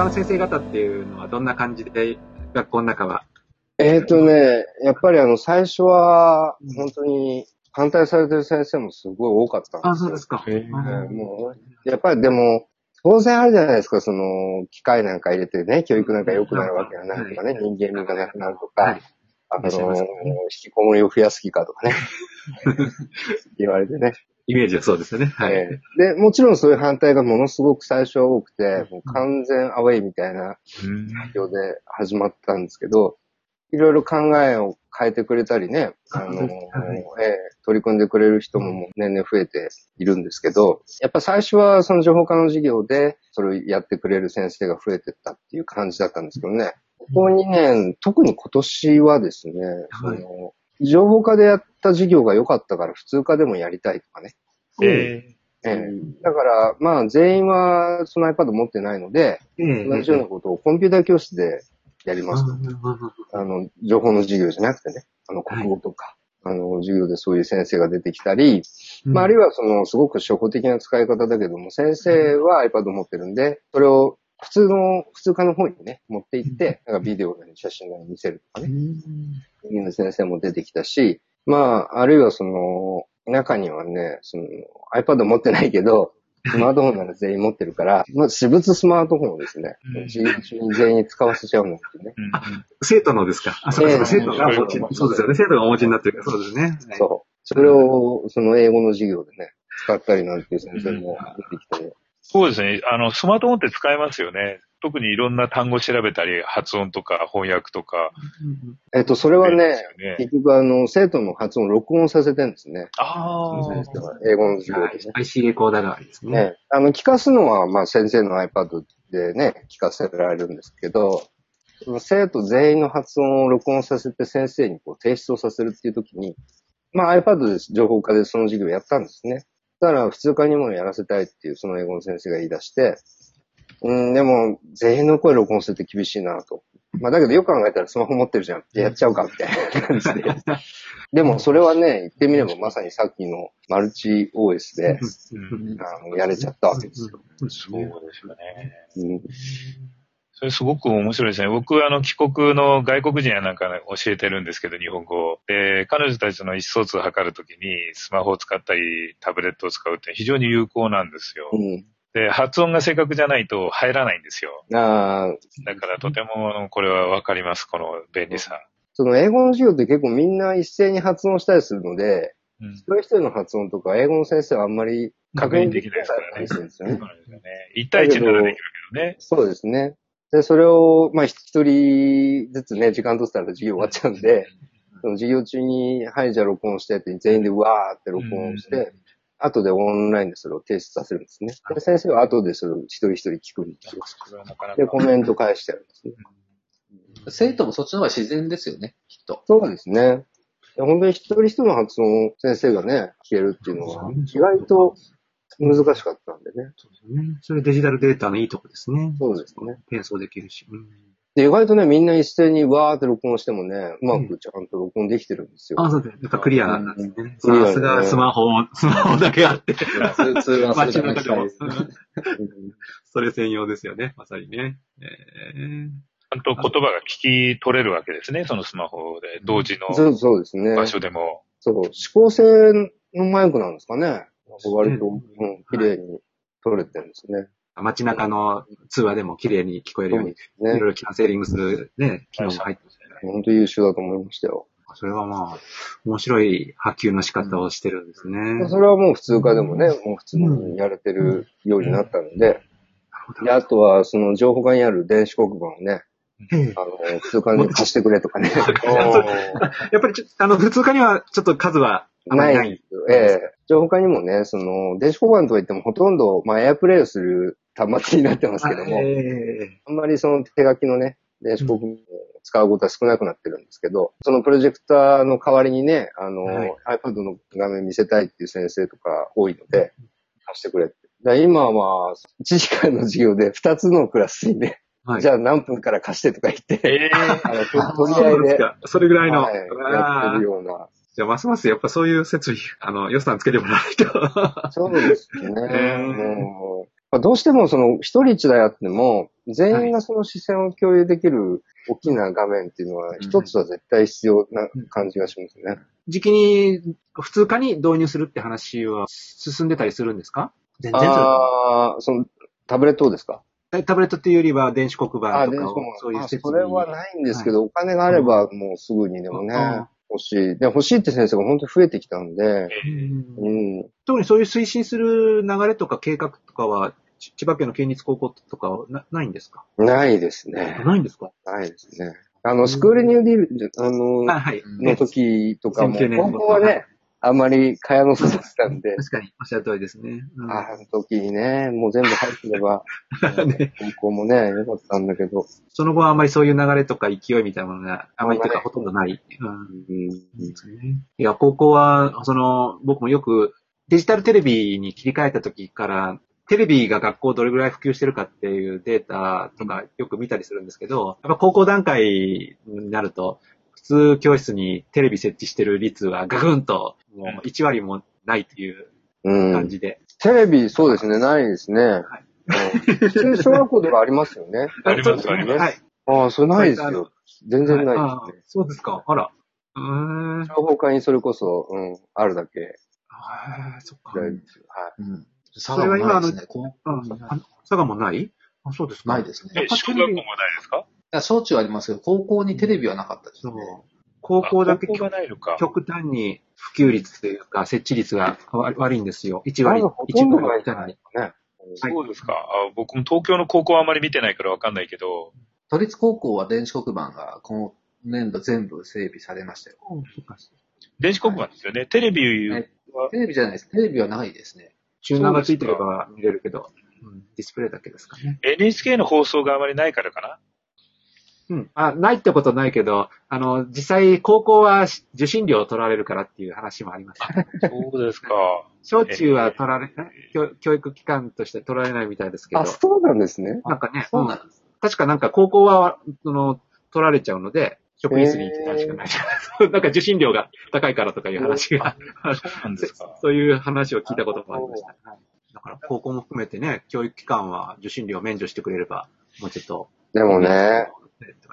他の先生方っていうのはどんな感じで、学校の中は？えっ、とね、やっぱりあの、最初は、本当に反対されてる先生もすごい多かったんですよ。あ、そうですか。えーもう、やっぱりでも、当然あるじゃないですか、その、機械なんか入れてね、教育なんか良くなるわけがないとかね、人間味がなくなるとか、はいあの、引きこもりを増やす気かとかね、言われてね。イメージはそうですよね。はい。えーで、もちろんそういう反対がものすごく最初は多くて、もう完全アウェイみたいなうん。状況で始まったんですけど、いろいろ考えを変えてくれたりね、あの、はい。ええ取り組んでくれる人ももう年々増えているんですけど、やっぱ最初はその情報科の授業でそれをやってくれる先生が増えてったっていう感じだったんですけどね、ここ2年、特に今年はですね、はい。その情報科でやった授業が良かったから普通科でもやりたいとかね。ええ。えだから、まあ全員はその iPad 持ってないので、ええ同じようなことをコンピューター教室でやりますと。あの、情報の授業じゃなくてね、あの、国語とか、あの、授業でそういう先生が出てきたり、まあ、あるいはその、すごく初歩的な使い方だけども、先生は iPad 持ってるんで、それを普通の、普通科の方にね、持って行って、なんかビデオなり写真なり見せるとかね、いう先生も出てきたし、まあ、あるいはその、中にはね、その、iPad 持ってないけど、スマートフォンなら全員持ってるから、まあ、私物スマートフォンをですねうん、全員使わせちゃうなんてね。うん生徒のですか？あ、そうかそうか、ええ生徒がお持ち。そうですよね。生徒がお持ちになってるから、そうですね。はいそう。それを、その英語の授業でね、使ったりなんていう先生も出てきてね。そうですね。あの、スマートフォンって使えますよね。特にいろんな単語調べたり、発音とか翻訳とか。えっと、それはねね結局あの、生徒の発音を録音させてるんですね。ああ。英語の授業でね。IC レコーダー代わりですね。ね、あの、聞かすのは、まあ、先生の iPad でね、聞かせられるんですけど、生徒全員の発音を録音させて先生にこう提出をさせるっていう時に、まあ iPad で情報科でその授業をやったんですね。だから普通科にもやらせたいっていうその英語の先生が言い出して、うん、でも全員の声録音するって厳しいなと。まあだけどよく考えたらスマホ持ってるじゃん。じゃあやっちゃうかみたいな感じで。でもそれはね、言ってみればまさにさっきのマルチ OS で、うんあのやれちゃったわけですよ。そうですよね。うんそれすごく面白いですね。僕、あの、帰国の外国人やなんか教えてるんですけど、日本語を。で、彼女たちの意思疎通を図るときに、スマホを使ったり、タブレットを使うって非常に有効なんですよ。うん。で、発音が正確じゃないと入らないんですよ。ああ、だからとても、これはわかります、この便利さ。その英語の授業って結構みんな一斉に発音したりするので、うん。一人一人の発音とか英語の先生はあんまり確認できないですからね。そうなんですよね。1対1ならできるけどね。そうですね。で、それを、まあ、一人ずつね、時間取ったら授業終わっちゃうんで、その授業中に、はい、じゃあ録音してって、全員でわーって録音しうんて、後でオンラインでそれを提出させるんですね。で、先生は後でそれを一人一人聞くんですよ。で、コメント返してるんですね。生徒もそっちの方が自然ですよね、きっと。そうですね。本当に一人一人の発音を先生がね、聞けるっていうのは、意外と難しかったんでね。そうですね。それデジタルデータのいいとこですね。そうですね。転送できるし。うんで、意外とね、みんな一斉にわーって録音してもね、うまくちゃんと録音できてるんですよ。あ、そうです。やっぱクリアなんですね。さすがスマホ、スマホだけあって。通通話するじゃない街中でも。うんそれ専用ですよね。まさにね。えーちゃんと言葉が聞き取れるわけですね、そのスマホで。同時のそうそうですね。場所でも。そう、指向性のマイクなんですかね。割と、うん、綺麗に撮れてるんですね。街中の通話でも綺麗に聞こえるように、いろいね。ろキャンセリングするね、機能も入ってますよね。本当優秀だと思いましたよ。それはまあ、面白い波及の仕方をしてるんですね。それはもう普通科でもね、もう普通にやれてるようになったので、で、あとはその情報科にある電子黒板をね、ええあの、普通科に貸してくれとかね。やっぱりちょあの、普通科にはちょっと数はないい。なんですよ。ええ情報科にもね、その、電子黒板とは言ってもほとんど、まあ、エアプレイをする端末になってますけども、えあんまりその手書きのね、電子黒板を使うことは少なくなってるんですけど、そのプロジェクターの代わりにね、あの、はい iPad の画面見せたいっていう先生とか多いので、貸してくれって。だ今はまあ、1時間の授業で2つのクラスにね、えはい。じゃあ何分から貸してとか言って、ええ あの、りそ合いうで、ですか。それぐらいの。はい、やってあーるような。じゃあ、ますますやっぱそういう設備、あの、予算つけてもらわないと。そうですね。えー。もうまあどうしてもその一人一台あっても、全員がその視線を共有できる大きな画面っていうのは、一つは絶対必要な感じがしますね。時期に普通科に導入するって話は進んでたりするんですか？全然そうああ、その、タブレットをですか？えタブレットっていうよりは電子黒板あ、とかそういう設そ備れはないんですけど、お金があればもうすぐにでもね、うん欲しい。で、欲しいって先生が本当に増えてきたんで、うんうん。特にそういう推進する流れとか計画とかは、ち千葉県の県立高校とかはなないんですか？ないですね。ないんですか？ないですね。あの、スクールニューディール、あの、あはい。の時とかも、2009年高校はね、あんまり蚊帳の外だったんで、確かに、おっしゃる通りですね。うん。あの時にね、もう全部入ってれば、ね。高校もね、良かったんだけど、その後はあんまりそういう流れとか勢いみたいなものが、あまりとかほとんどない。うん。うん、いや、高校は、その、僕もよくデジタルテレビに切り替えた時から、テレビが学校どれぐらい普及してるかっていうデータとかよく見たりするんですけど、やっぱ高校段階になると、普通教室にテレビ設置してる率はガクンと、もう1割もないっていううん。感じで。テレビ、そうですね、ないですね。うん普通小学校ではありますよね。ありますそうですねありますはい。ああ、それないですあのよ。全然ないあですね。そうですか。あら。うーん。情報科にそれこそ、うん、あるだけあーそっか。はい。うん。それは今佐賀もないですね。こううんあ佐賀もない？あ、そうですか。ないですね。え、小学校もないですか？いや小中ありますけど、高校にテレビはなかったですね。。高校だけあ高校がないのか。極端に普及率というか、設置率がわ悪いんですよ。1割、まずほとんど1ないじゃ割たい。ないですかね。そうですか。あ僕も東京の高校はあまり見てないからわかんないけど、都立高校は電子黒板が今年度全部整備されましたよ。電子黒板ですよね。テレビは、テレビじゃないです。テレビはないですね。チューナーがついてれば見れるけど、うんディスプレイだけですかね。NHK の放送があまりないからかな。うん。あ、ないってことないけど、あの、実際高校は受信料を取られるからっていう話もあります。そうですか。小中は取られ、教教育機関として取られないみたいですけどあ、、そうなんですね。なんかね、そうなんです。確かなんか高校は、その、取られちゃうので、職員室に行ってたしかない。なんか受信料が高いからとかいう話が、そうなんですか。そういう話を聞いたこともありました。はいだから高校も含めてね、教育機関は受信料を免除してくれれば、もうちょっと。でもね、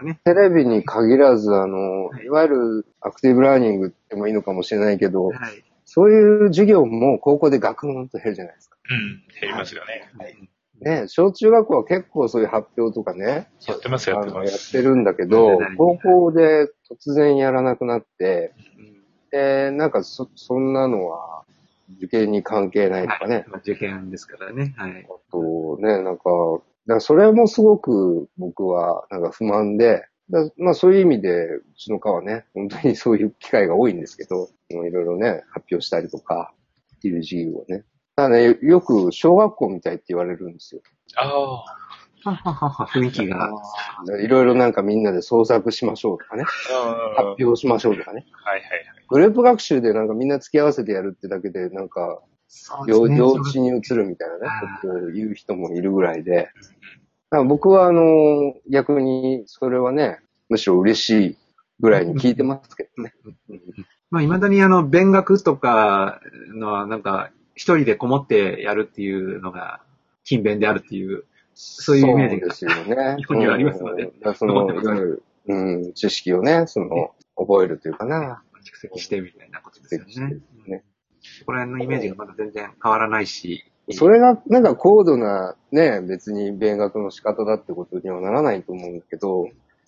ね。テレビに限らず、あのは、いいわゆるアクティブラーニングってもいいのかもしれないけど、はい。そういう授業も高校でガクンと減るじゃないですか。うん。減りますよね。ね、小中学校は結構そういう発表とかね、やってます、やあってます。のやってるんだけど高校で突然やらなくなって、うんで、なんかそ、そんなのは受験に関係ないとかね。まあ受験ですからね。はい。あとね、なんからそれもすごく僕はなんか不満で、だまあそういう意味で、うちの科はね、本当にそういう機会が多いんですけど、いろいろね、発表したりとか、っていう授業をね。ただね、よく小学校みたいって言われるんですよ。ああ。はははは、雰囲気が。いろいろなんかみんなで創作しましょうとかね、ああ発表しましょうとかね。はいはいはい。グループ学習でなんかみんな付き合わせてやるってだけで、なんか、幼幼稚に移るみたいなねあ、ことを言う人もいるぐらいで。僕はあの、逆にそれはね、むしろ嬉しいぐらいに聞いてますけどね。まあ、未だにあの、勉学とかのは、なんか、一人でこもってやるっていうのが、勤勉であるっていう、そういうイメージがそうですよね。日本にはありますのでうんその、いわゆる、うん、知識をね、その、覚えるというかな。蓄積してみたいなことですよね。こら辺のイメージがまだ全然変わらないし。それが、なんか高度な、ね、別に勉学の仕方だってことにはならないと思うんだけど、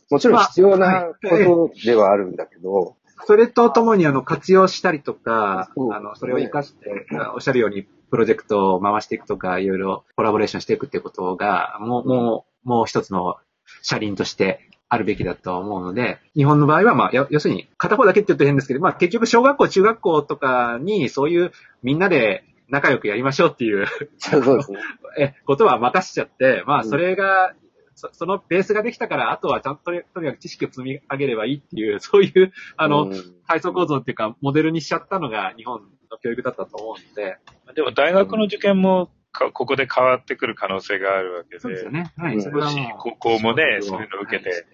もちろん必要なことではあるんだけど、それとともにあの活用したりとか、あの、それを活かして、おっしゃるようにプロジェクトを回していくとか、いろいろコラボレーションしていくってことが、もう、もう、もう一つの車輪としてあるべきだと思うので、日本の場合は、まあ、や要するに片方だけって言うと変ですけど、まあ結局小学校、中学校とかにそういうみんなで仲良くやりましょうっていうそうですね。え、ことは任しちゃって、まあ、うん。それが、そそのベースができたから、あとはちゃんと、とにかく知識を積み上げればいいっていう、そういう、あの、うん。階層構造っていうか、モデルにしちゃったのが日本の教育だったと思うので、でも大学の受験もかここで変わってくる可能性があるわけで、そうですよね。はい。うんそれはもう高校もねそういうのを受けて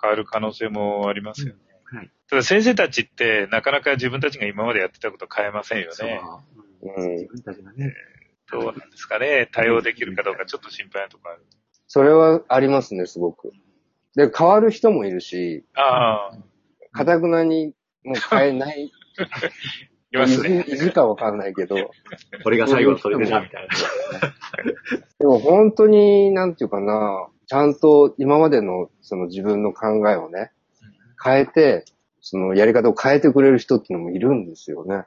変わる可能性もありますよね。はい。ただ先生たちってなかなか自分たちが今までやってたこと変えませんよそうね。うんうん自分たちがね。どうなんですかね。対応できるかどうかちょっと心配なところある。それはありますね、すごく。で、変わる人もいるし、ああ、かたくなにもう変えない、いますね。いずかわかんないけど、これが最後のそれでな、みたいな。でも本当に、なんていうかな、ちゃんと今までのその自分の考えをね、変えて、そのやり方を変えてくれる人っていうのもいるんですよね。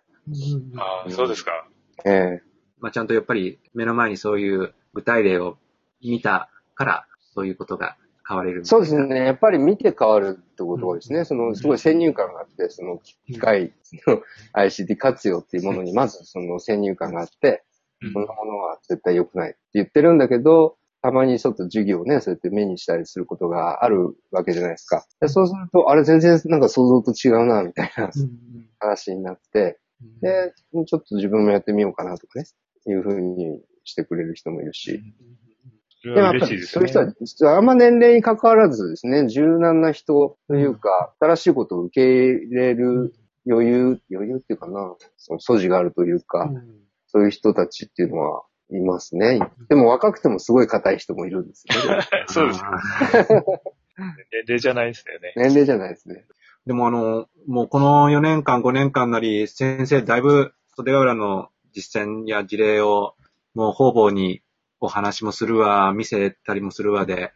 ああ、そうですか。ええまあ、ちゃんとやっぱり目の前にそういう具体例を見たから、そういうことが変われるそうですね。やっぱり見て変わるってことがですね、そのすごい先入観があって、その機械の ICT 活用っていうものにまずその先入観があって、うん。こんなものは絶対良くないって言ってるんだけど、たまにちょっと授業をね、そうやって目にしたりすることがあるわけじゃないですか。でそうすると、あれ全然なんか想像と違うな、みたいな話になって、で、ちょっと自分もやってみようかなとかね、いうふうにしてくれる人もいるし。でもやっぱり嬉しいですね。そういう人は、実はあんま年齢に関わらずですね、柔軟な人というか、新しいことを受け入れる余裕、余裕っていうかな、その素地があるというか、そういう人たちっていうのはいますね。でも若くてもすごい硬い人もいるんですよね。そうです。年齢じゃないですよね。年齢じゃないですね。でもあの、もうこの4年間、5年間なり、先生だいぶ袖ヶ浦の実践や事例をもう方々にお話もするわ、見せたりもするわで、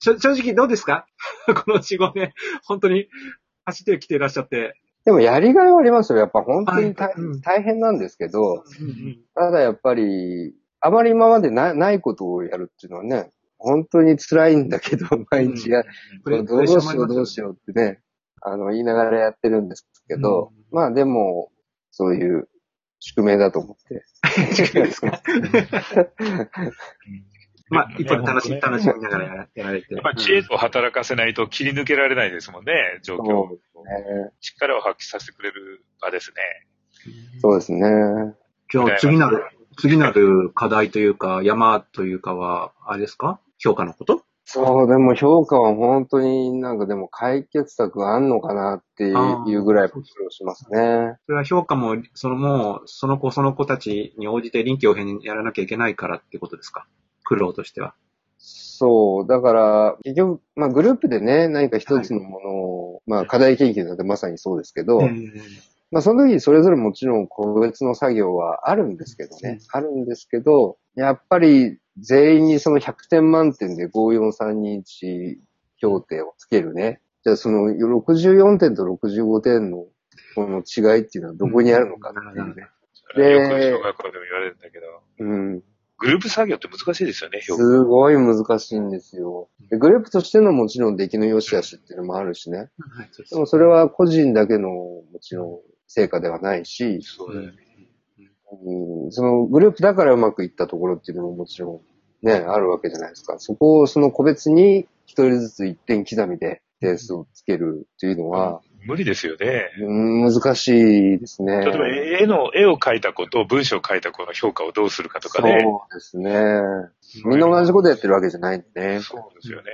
正直どうですか？この4、5年、本当に走ってきていらっしゃって。でもやりがいはありますよ。やっぱ本当に大,、はいうん。大変なんですけど、ただやっぱり、あまり今までなないことをやるっていうのはね、本当に辛いんだけど、毎日や、プレどうしようどうしようってね、あの、言いながらやってるんですけど、うん。まあでも、そういう宿命だと思って。まあ、一方で楽し楽しみながらやられて。やっぱ知恵を働かせないと切り抜けられないですもんね、状況を。そうですね。力を発揮させてくれる場ですね。そうですね。今日次なる、次なる課題というか、山というかは、あれですか？評価のこと？そう、でも評価は本当になんかでも解決策があんのかなっていうぐらい苦労しますね。それは評価も、そのもう、その子その子たちに応じて臨機応変にやらなきゃいけないからってことですか？苦労としては。そう、だから、結局、まあグループでね、何か一つのものを、まあ課題研究なんてまさにそうですけど、まあその時にそれぞれもちろん個別の作業はあるんですけどね、あるんですけど、やっぱり全員にその100点満点で54321評定をつけるね。じゃあその64点と65点のこの違いっていうのはどこにあるのかっていうね。でよく小学校でも言われるんだけど、うん。グループ作業って難しいですよね、評価。すごい難しいんですよ。でグループとしてのもちろん出来の良し悪しっていうのもあるしね。はい、そうですでもそれは個人だけのもちろん成果ではないし、そうだよね。うん、そのグループだからうまくいったところっていうのももちろんね、あるわけじゃないですか。そこをその個別に一人ずつ一点刻みで点数をつけるっていうのは、無理ですよね。うん、難しいですね。例えば絵の、絵を描いた子と文章を書いた子の評価をどうするかとかね。そうですね。みんな同じことやってるわけじゃないんでね。そうですよね。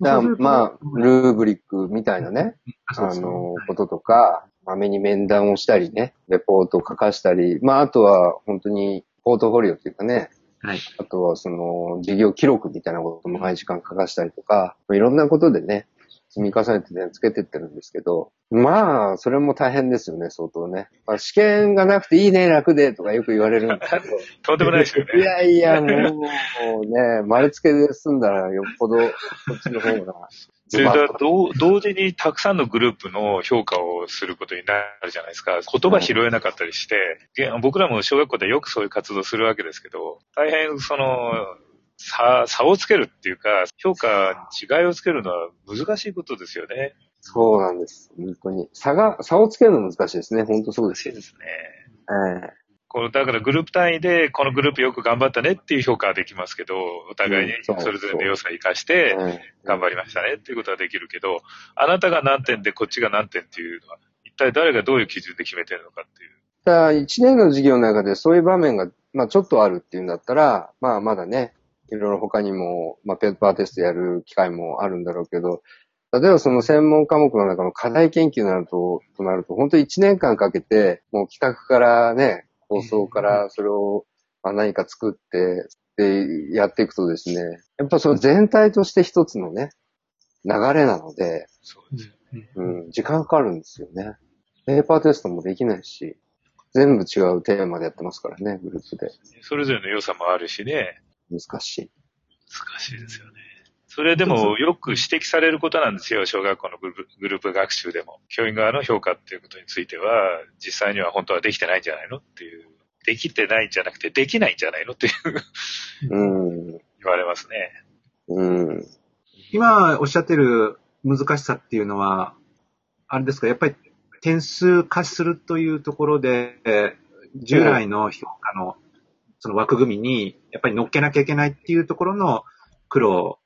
だまあ、ルーブリックみたいなね、あの、こととか、まめに面談をしたりね、レポートを書かしたり、まあ、あとは本当にポートフォリオっていうかね、はい。あとはその、事業記録みたいなことも毎時間書かしたりとか、いろんなことでね、積み重ねてね、つけてってるんですけど、まあ、それも大変ですよね、相当ね。まあ、試験がなくていいね、楽で、とかよく言われるんですけど。とんでもないですよいね。やいや、もうね、丸付けで済んだらよっぽど、こっちの方が。それから同同時にたくさんのグループの評価をすることになるじゃないですか。言葉拾えなかったりして、げ僕らも小学校でよくそういう活動するわけですけど、大変その、差、差をつけるっていうか、評価に違いをつけるのは難しいことですよね。そうなんです。本当に。差が、差をつけるの難しいですね。本当そうですよ。難しいですね。えこうだからグループ単位で、このグループよく頑張ったねっていう評価はできますけど、お互いにうんそれぞれの良さを生かしえて、え頑張りましたねっていうことはできるけど、あなたが何点でこっちが何点っていうのは、一体誰がどういう基準で決めてるのかっていう。ただ、一年の授業の中でそういう場面が、まあちょっとあるっていうんだったら、まあまだね、いろいろ他にも、まあペーパーテストやる機会もあるんだろうけど、例えばその専門科目の中の課題研究になると、となると、本当1年間かけて、もう企画からね、構想からそれをまあ何か作って、ってやっていくとですね、やっぱその全体として一つのね、流れなので、そうですよね。うん、時間かかるんですよね。ペーパーテストもできないし、全部違うテーマでやってますからね、グループで。それぞれの良さもあるしね、難しい。難しいですよね。それでもよく指摘されることなんですよ、小学校のグループグループ学習でも。教員側の評価っていうことについては、実際には本当はできてないんじゃないのっていう。できてないんじゃなくて、できないんじゃないのっていううん、言われますね。うん。今おっしゃってる難しさっていうのは、あれですか、やっぱり点数化するというところで、えー従来の評価のその枠組みに、やっぱり乗っけなきゃいけないっていうところの苦労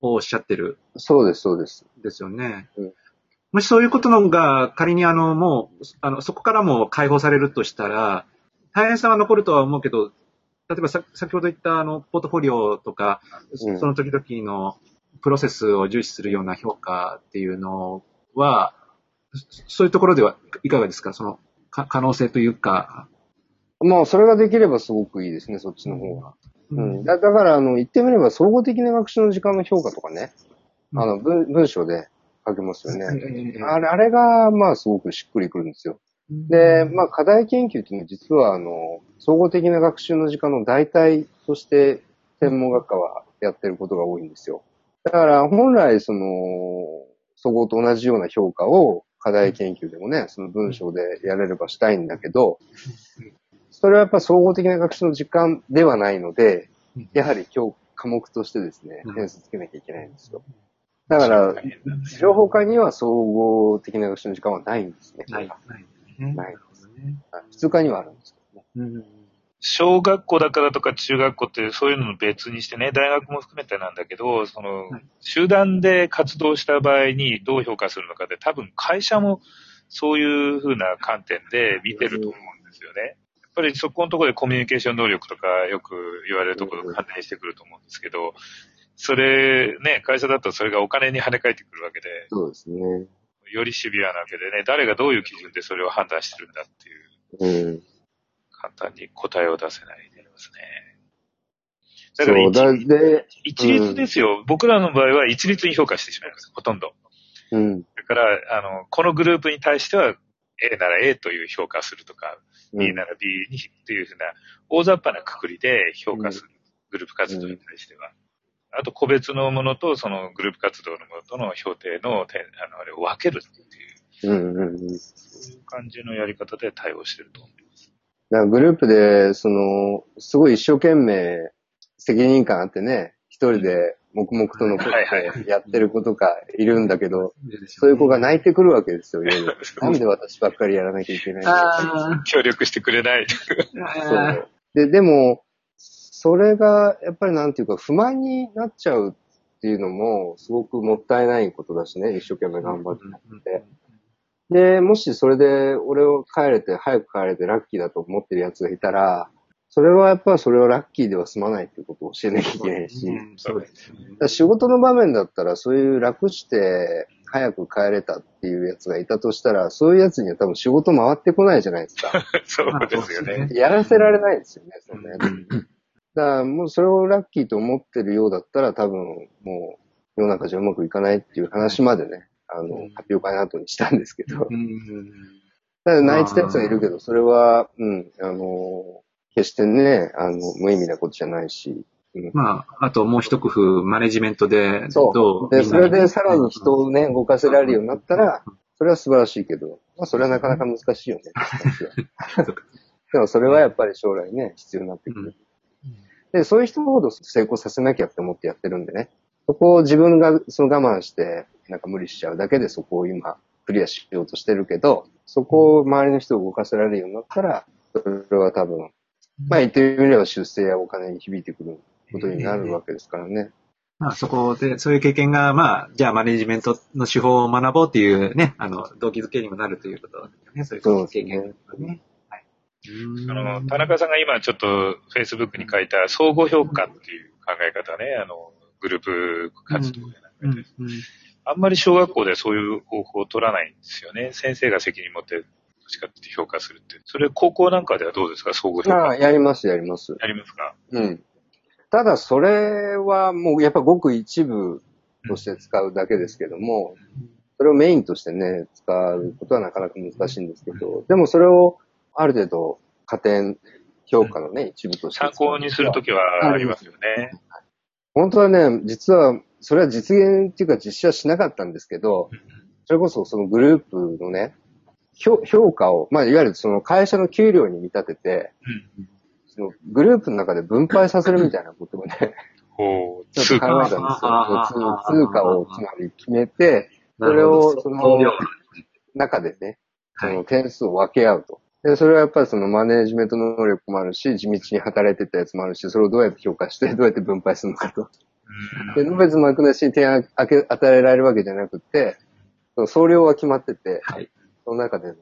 をおっしゃってるそうです、そうです。んですよね。うんもしそういうことのが仮にあの、もう、あの、そこからも解放されるとしたら、大変さは残るとは思うけど、例えばさ先ほど言ったあの、ポートフォリオとか、うんその時々のプロセスを重視するような評価っていうのは、そそういうところではいかがですか？その、か可能性というか。まあ、それができればすごくいいですね、そっちの方が。うん。だだから、あの、言ってみれば、総合的な学習の時間の評価とかね、あの、文文章で書けますよね。あれ、あれが、まあ、すごくしっくりくるんですよ。で、まあ、課題研究っていうのは実は、あの、総合的な学習の時間の代替として、専門学科はやってることが多いんですよ。だから、本来、その、総合と同じような評価を課題研究でもね、その文章でやれればしたいんだけど、それはやっぱ総合的な学習の時間ではないので、やはり教科目としてですねうん、点数つけなきゃいけないんですよ。だから、情報科には総合的な学習の時間はないんですね。ない。ない。ねないるほどね普通科にはあるんですけどね。うん小学校だからとか中学校ってそういうのの別にしてね、大学も含めてなんだけど、そのはい、集団で活動した場合にどう評価するのかって多分会社もそういう風な観点で見てると思うんですよね。やっぱりそこのところでコミュニケーション能力とかよく言われるところが関連してくると思うんですけど、それね、会社だとそれがお金に跳ね返ってくるわけで、そうですね。よりシビアなわけでね、誰がどういう基準でそれを判断してるんだっていう、うん。簡単に答えを出せないでありますね。だからそう、一律ですよ、僕らの場合は一律に評価してしまいます。ほとんど。うん。だから、あの、このグループに対しては A なら A という評価するとか、B なら B にっていうふうな大雑把なくくりで評価する。グループ活動に対しては。あと、個別のものとそのグループ活動のものとの評定の点、あの、あれを分けるっていう、うんうんうん。そういう感じのやり方で対応してると思います。だからグループで、その、すごい一生懸命責任感あってね、一人で黙々と残ってやってる子とかいるんだけど、そういう子が泣いてくるわけですよ、夜なんで私ばっかりやらなきゃいけないんだあ協力してくれない。あそう。で、でも、それが、やっぱりなんていうか、不満になっちゃうっていうのも、すごくもったいないことだしね、一生懸命頑張って。やって。で、もしそれで俺を帰れて、早く帰れてラッキーだと思ってる奴がいたら、それはやっぱそれはラッキーでは済まないっていうことを教えなきゃいけないし、そうです仕事の場面だったらそういう楽して早く帰れたっていう奴がいたとしたら、そういう奴には多分仕事回ってこないじゃないですか。そうですよね。やらせられないですよね、そんなやつに。だからもうそれをラッキーと思ってるようだったら多分もう世の中じゃうまくいかないっていう話までね、あの、発表会の後にしたんですけど。うんただ泣いてたやつはいるけど、それは、うん、あの、決してね、あの、無意味なことじゃないし。うんまあ、あともう一工夫、マネジメントで、どそうう。で、それでさらに人をね、動かせられるようになったら、それは素晴らしいけど、まあそれはなかなか難しいよね。でもそれはやっぱり将来ね、必要になってくる。で、そういう人ほど成功させなきゃって思ってやってるんでね。そこを自分がその我慢して、なんか無理しちゃうだけでそこを今クリアしようとしてるけど、そこを周りの人を動かせられるようになったら、それは多分、まあ言ってみれば出世やお金に響いてくることになるわけですからね。まあそこで、そういう経験が、まあ、じゃあマネジメントの手法を学ぼうっていうね、あの、動機づけにもなるということですよね。そういう経験がね。はい。あの、田中さんが今ちょっと Facebook に書いた相互評価っていう考え方ね、あの、グループ活動でなんかでうんうんあんまり小学校でそういう方法を取らないんですよね。先生が責任持って、ちかって評価するって。それ高校なんかではどうですか？相互評価。まあ、やります、やります。やりますか？うん。ただそれはもうやっぱごく一部として使うだけですけども、それをメインとしてね、使うことはなかなか難しいんですけど、でもそれをある程度加点評価のね、一部として参考にするときはありますよね。本当はね、実は、それは実現っていうか実施はしなかったんですけど、それこそそのグループのね、評評価を、まあ、いわゆるその会社の給料に見立てて、そのグループの中で分配させるみたいなことをね、ちょっと考えたんですよ。通貨をつまり決めて、それをその中でね、そはい。の点数を分け合うと。で、それはやっぱりそのマネージメント能力もあるし、地道に働いてたやつもあるし、それをどうやって評価して、どうやって分配するのかと。で、のべつ幕なしに点あけ与えられるわけじゃなくて、その総量は決まってて、はいその中での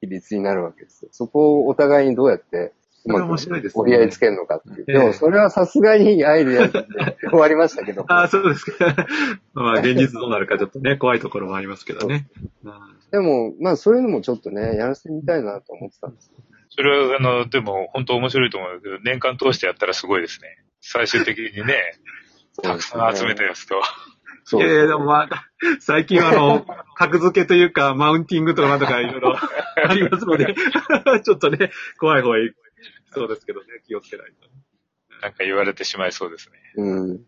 比率になるわけですよ。そこをお互いにどうやって、うまそれ面白いですね折り合いつけるのかっていう。ええでも、それはさすがにアイデアで 終わりましたけど。あ あ、そうですか。まあ、現実どうなるかちょっとね、怖いところもありますけどね。うんでも、まあ、そういうのもちょっとね、やらせてみたいなと思ってたんですよ。それは、あの、でも、本当面白いと思うんだけど、年間通してやったらすごいですね。最終的にね、たくさん集めたやつと。そういやいや、でもまあ、最近はあの、格付けというか、マウンティングとかなんとかいろいろ ありますので、ちょっとね、怖い方がいい。そうですけどね、気をつけないと。なんか言われてしまいそうですね。うん。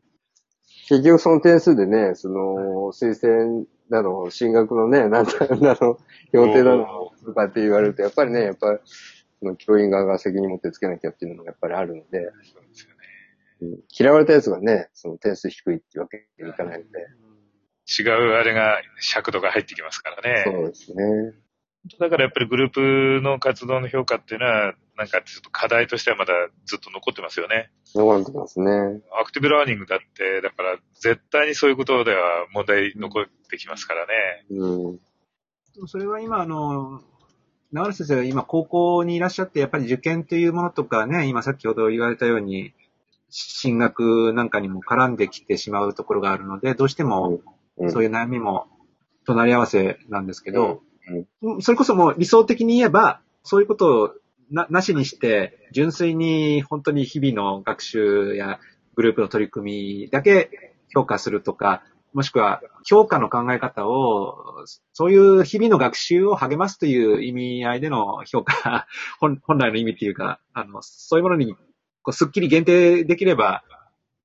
結局その点数でね、その、推薦など、進学のね、なんだ、なの、評定なの、とかって言われると、やっぱりね、やっぱり、その教員側が責任持ってつけなきゃっていうのもやっぱりあるので、嫌われたやつがね、その点数低いってわけにいかないので、違うあれが、尺度が入ってきますからね。そうですね。だからやっぱりグループの活動の評価っていうのは、なんかちょっと課題としてはまだずっと残ってますよね。残ってますね。アクティブラーニングだって、だから絶対にそういうことでは問題残ってきますからね。うん。でもそれは今、あの、長野先生が今高校にいらっしゃって、やっぱり受験というものとかね、今先ほど言われたように、進学なんかにも絡んできてしまうところがあるので、どうしてもうん。そういう悩みも隣り合わせなんですけど、うん。それこそもう理想的に言えば、そういうことをななしにして、純粋に本当に日々の学習やグループの取り組みだけ評価するとか、もしくは評価の考え方を、そういう日々の学習を励ますという意味合いでの評価、本本来の意味っていうか、あの、そういうものにこうすっきり限定できれば、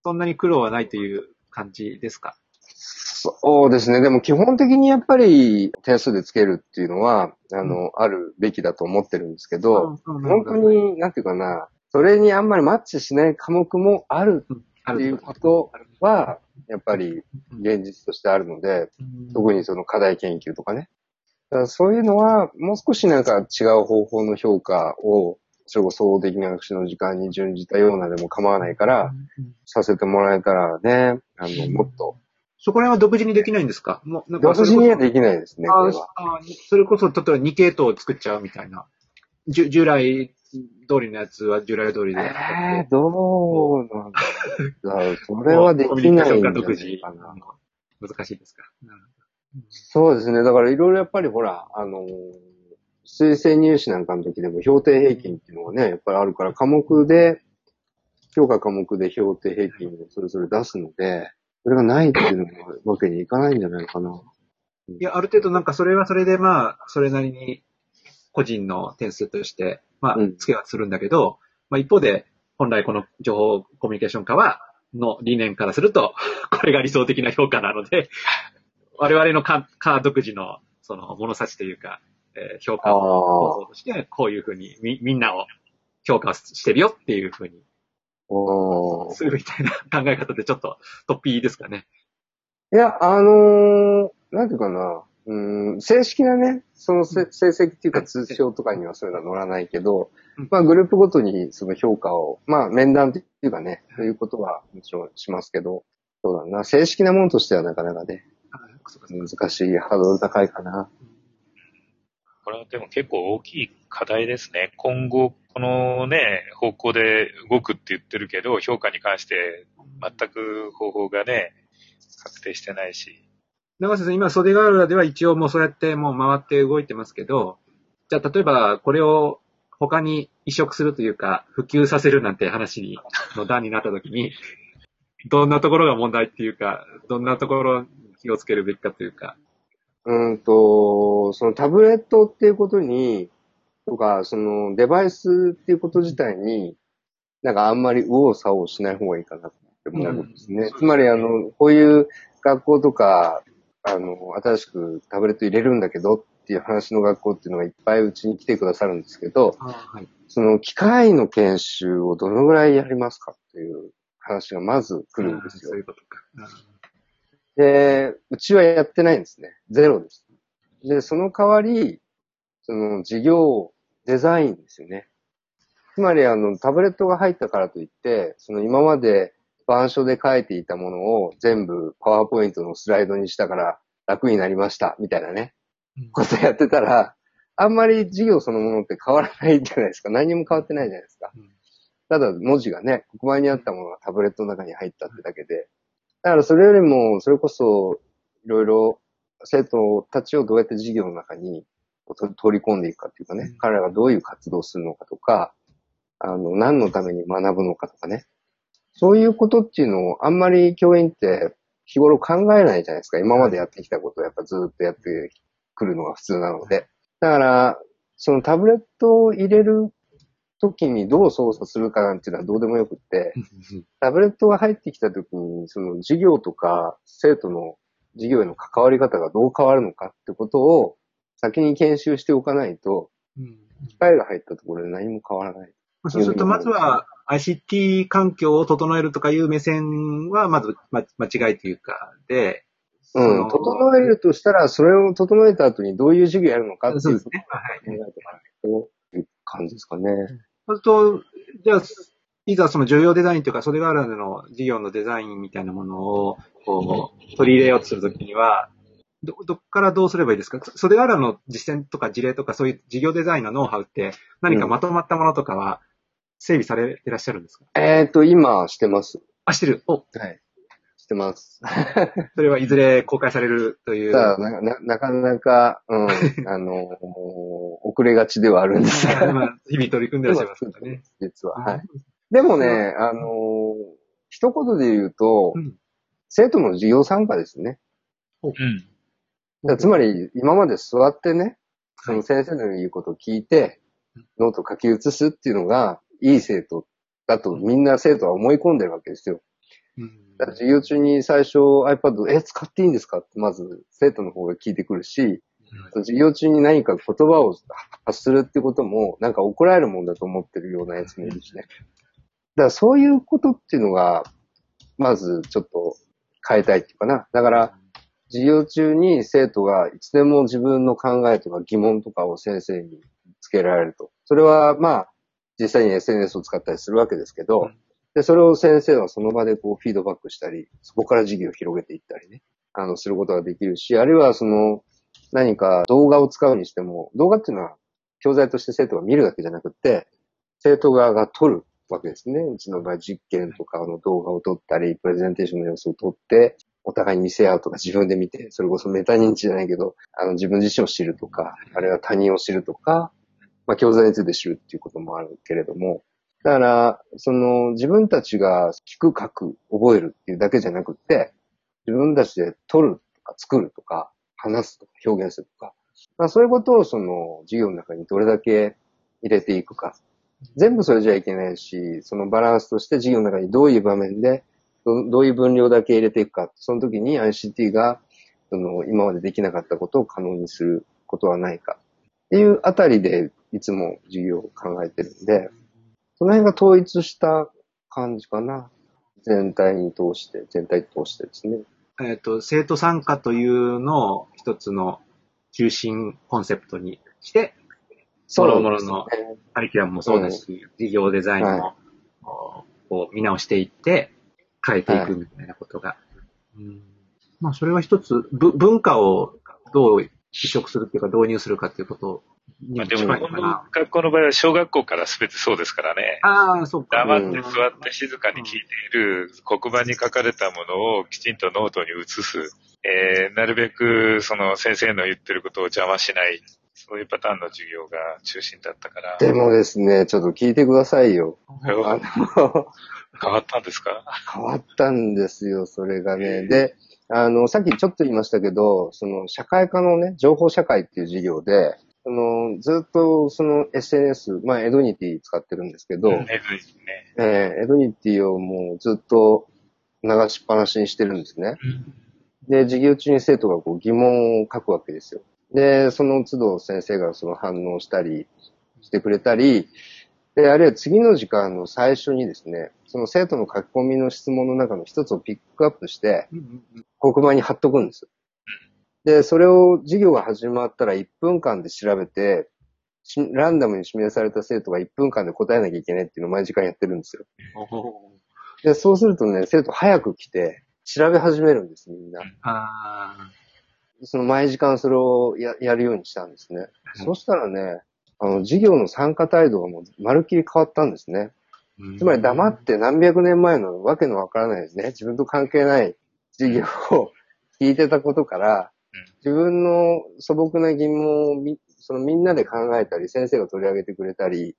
そんなに苦労はないという感じですか？そうですね。でも基本的にやっぱり点数でつけるっていうのは、あの、あるべきだと思ってるんですけど、本当に、なんていうかな、それにあんまりマッチしない科目もあるあっていうことは、やっぱり現実としてあるので、特にその課題研究とかね。だからそういうのは、もう少しなんか違う方法の評価を、それこそ総合的な学習の時間に準じたようなでも構わないから、させてもらえたらね、あの、もっと、そこら辺は独自にできないんですか？もうなんか私にはできないですね、こあれは。あそれこそ、例えば2系統を作っちゃうみたいな。従来通りのやつは従来通りで。えー、どうなんだろう。それはできないんじゃない独自かな。難しいですか？そうですね。だからいろいろやっぱりほら、あのー推薦入試なんかの時でも評定平均っていうのがね、やっぱりあるから科目で、評価科目で評定平均をそれぞれ出すので、それがないっていうのもわけにいかないんじゃないかな。いや、ある程度なんかそれはそれでまあ、それなりに個人の点数として、まあう、ん付けはするんだけど、まあ一方で、本来この情報コミュニケーション科は、の理念からすると、これが理想的な評価なので、我々の科科独自の、その物差しというか、えー評価の方法として、こういうふうにみ、みんなを評価してるよっていうふうにするみたいな考え方でちょっと突飛ですかね。いや、あのーなんていうかな、うん、正式なね、そのせ成績っていうか通知表とかにはそういうのは載らないけどうん、まあグループごとにその評価を、まあ面談っていうかね、そういうことはもちろんしますけど、そうだな、正式なものとしてはなかなかね、難しい、ハードル高いかな。これはでも結構大きい課題ですね。今後、このね、方向で動くって言ってるけど、評価に関して全く方法がね、確定してないし。長瀬さん、今、袖ヶ浦では一応もうそうやってもう回って動いてますけど、じゃあ例えばこれを他に移植するというか、普及させるなんて話にの段になった時に、どんなところが問題っていうか、どんなところ気をつけるべきかというか。うんと、そのタブレットっていうことに、とか、そのデバイスっていうこと自体に、なんかあんまり右往左往しない方がいいかなって思うんですね。つまり、あの、こういう学校とか、あの、新しくタブレット入れるんだけどっていう話の学校っていうのがいっぱいうちに来てくださるんですけど、はい。その機械の研修をどのぐらいやりますかっていう話がまず来るんですよそう。いうことか。で、うちはやってないんですね。ゼロです。で、その代わり、その事業デザインですよね。つまり、あの、タブレットが入ったからといって、その今まで板書で書いていたものを全部パワーポイントのスライドにしたから楽になりました、みたいなね、うんことやってたら、あんまり事業そのものって変わらないじゃないですか。何にも変わってないじゃないですか。うんただ文字がね、黒板にあったものがタブレットの中に入ったってだけで。だからそれよりも、それこそ、いろいろ生徒たちをどうやって授業の中にと取り込んでいくかっていうかね、うん彼らがどういう活動をするのかとか、あの、何のために学ぶのかとかね。そういうことっていうのをあんまり教員って日頃考えないじゃないですか。今までやってきたことをやっぱずっとやってくるのが普通なので。だから、そのタブレットを入れる時にどう操作するかなんていうのはどうでもよくって、タブレットが入ってきた時に、その授業とか生徒の授業への関わり方がどう変わるのかってことを先に研修しておかないと、うん機械が入ったところで何も変わらない。まあそうすると、まずは ICT 環境を整えるとかいう目線は、まず、ま、間違いというか、で、うん。整えるとしたら、それを整えた後にどういう授業やるのかっていうね。はい。考えておかないという感じですかね。そうすると、じゃあ、いざその重要デザインというか、袖ヶ浦での事業のデザインみたいなものを、こう、取り入れようとするときには、ど、どっからどうすればいいですか？袖ヶ浦の実践とか事例とか、そういう事業デザインのノウハウって、何かまとまったものとかは、整備されてらっしゃるんですか、えっ、と、今してます。あ、してる。お、はい。してます。それはいずれ公開されるという。なな、なかなか、うん、あの、遅れがちではあるんですが。まあ日々取り組んでらっしゃいますからね。実は。はい。でもね、あのー一言で言うと、うん生徒の授業参加ですね。うん。つまり、今まで座ってね、その先生の言うことを聞いて、ノートを書き写すっていうのが、いい生徒だとみんな生徒は思い込んでるわけですよ。うん授業中に最初 iPad、え、使っていいんですか？ってまず生徒の方が聞いてくるし、授業中に何か言葉を発するってことも、なんか怒られるもんだと思ってるようなやつもいるしね。だからそういうことっていうのが、まずちょっと変えたいっていうかな。だから、授業中に生徒がいつでも自分の考えとか疑問とかを先生につけられると。それはまあ、実際に SNS を使ったりするわけですけど、うんで、それを先生はその場でこうフィードバックしたり、そこから授業を広げていったりね、あの、することができるし、あるいはその、何か動画を使うにしても、動画っていうのは教材として生徒が見るだけじゃなくて、生徒側が撮るわけですね。うちの場合実験とかの動画を撮ったり、プレゼンテーションの様子を撮って、お互いに見せ合うとか自分で見て、それこそメタ認知じゃないけど、あの自分自身を知るとか、あるいは他人を知るとか、まあ教材について知るっていうこともあるけれども、だから、その自分たちが聞く、書く、覚えるっていうだけじゃなくて、自分たちで撮るとか作るとか、話すとか表現するとか、まあそういうことをその授業の中にどれだけ入れていくか。全部それじゃいけないし、そのバランスとして授業の中にどういう場面で、どどういう分量だけ入れていくか。その時に ICT が、その今までできなかったことを可能にすることはないか。っていうあたりでいつも授業を考えてるんで、その辺が統一した感じかな。全体に通して、全体通してですね。えっ、と、生徒参加というのを一つの中心コンセプトにして、もろもろのカリキュラムもそうだし、事業デザインも、はこう見直していって、変えていくみたいなことが。うんまあ、それは一つ、ぶ文化をどう移植するっていうか導入するかっていうことにもまあでも。学校の場合は小学校から全てそうですからね。ああ、そうか。黙って座って静かに聞いている黒板に書かれたものをきちんとノートに移す。えー、なるべくその先生の言ってることを邪魔しない。そういうパターンの授業が中心だったから。でもですね、ちょっと聞いてくださいよ。あの、変わったんですか？変わったんですよ、それがね。で、あの、さっきちょっと言いましたけど、その、社会科のね、情報社会っていう授業で、その、ずっとその SNS、まあ、エドニティ使ってるんですけど、うんね。えーエドニティをもうずっと流しっぱなしにしてるんですね。で、授業中に生徒がこう疑問を書くわけですよ。で、その都度先生がその反応したりしてくれたり、で、あるいは次の時間の最初にですね、その生徒の書き込みの質問の中の一つをピックアップして、黒板に貼っとくんです。で、それを授業が始まったら1分間で調べて、しランダムに指名された生徒が1分間で答えなきゃいけないっていうのを毎時間やってるんですよ。で、そうするとね、生徒早く来て、調べ始めるんです、みんな。あその毎時間それをややるようにしたんですね。そしたらね、あの、授業の参加態度がもうまるっきり変わったんですね。ーつまり黙って何百年前のわけのわからないですね。自分と関係ない授業を聞いてたことからうん、自分の素朴な疑問をみそのみんなで考えたり、先生が取り上げてくれたり、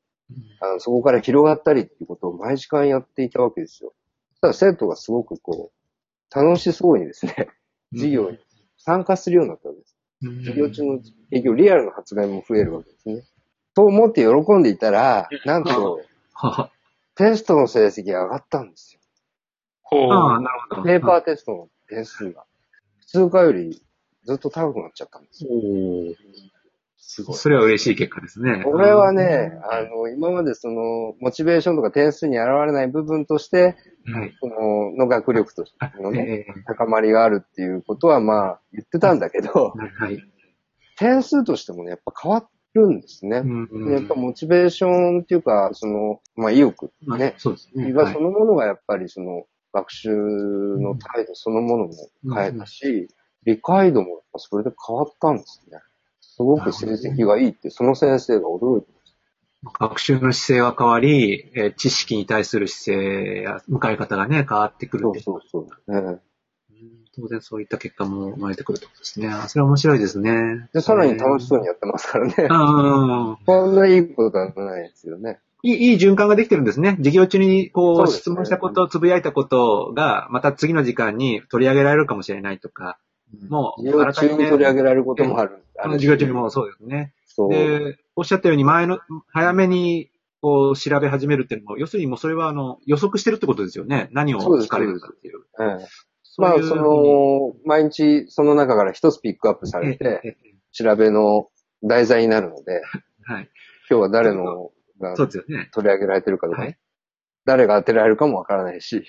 あのそこから広がったりっていうことを毎時間やっていたわけですよ。ただ生徒がすごくこう、楽しそうにですね、授業に参加するようになったわけです。授業中の結局リアルの発言も増えるわけですね。と思って喜んでいたら、なんと、は テストの成績が上がったんですほう。ああ、なるほよ。ど。ペーパーテストの点数が。普通科よりずっと高くなっちゃったんですよ。すごい。それは嬉しい結果ですね。これはね、あの、今までその、モチベーションとか点数に現れない部分として、はい。その、の学力としてのね、ええ高まりがあるっていうことはまあ言ってたんだけど、はい。点数としてもね、やっぱ変わるんですね。うんやっぱモチベーションっていうか、その、まあ意欲まあね、そうですね。がそのものがやっぱりその、学習の態度そのものも変えたし、理解度もそれで変わったんですね。すごく成績がいいって、その先生が驚いて学習の姿勢は変わり、えー知識に対する姿勢や向かい方がね、変わってくるそうそうそう。ね、うん当然そういった結果も生まれてくるってことですね。あそれは面白いですね。で、さらに楽しそうにやってますからね。ああ、こんないいことはないですよね。いい、いい循環ができてるんですね。授業中に、こう、質問したこと、つぶやいたことが、また次の時間に取り上げられるかもしれないとか、もう、授業中に取り上げられることもある。あの授業中にもそうですね。そう。で、おっしゃったように前の、早めに、こう、調べ始めるっていうのも、要するにもうそれは、あの、予測してるってことですよね。何を聞かれるかっていう。ええまあ、その、毎日その中から一つピックアップされて、調べの題材になるので、はい。今日は誰のがそうですよね。取り上げられてるかとかね、はい誰が当てられるかもわからないし、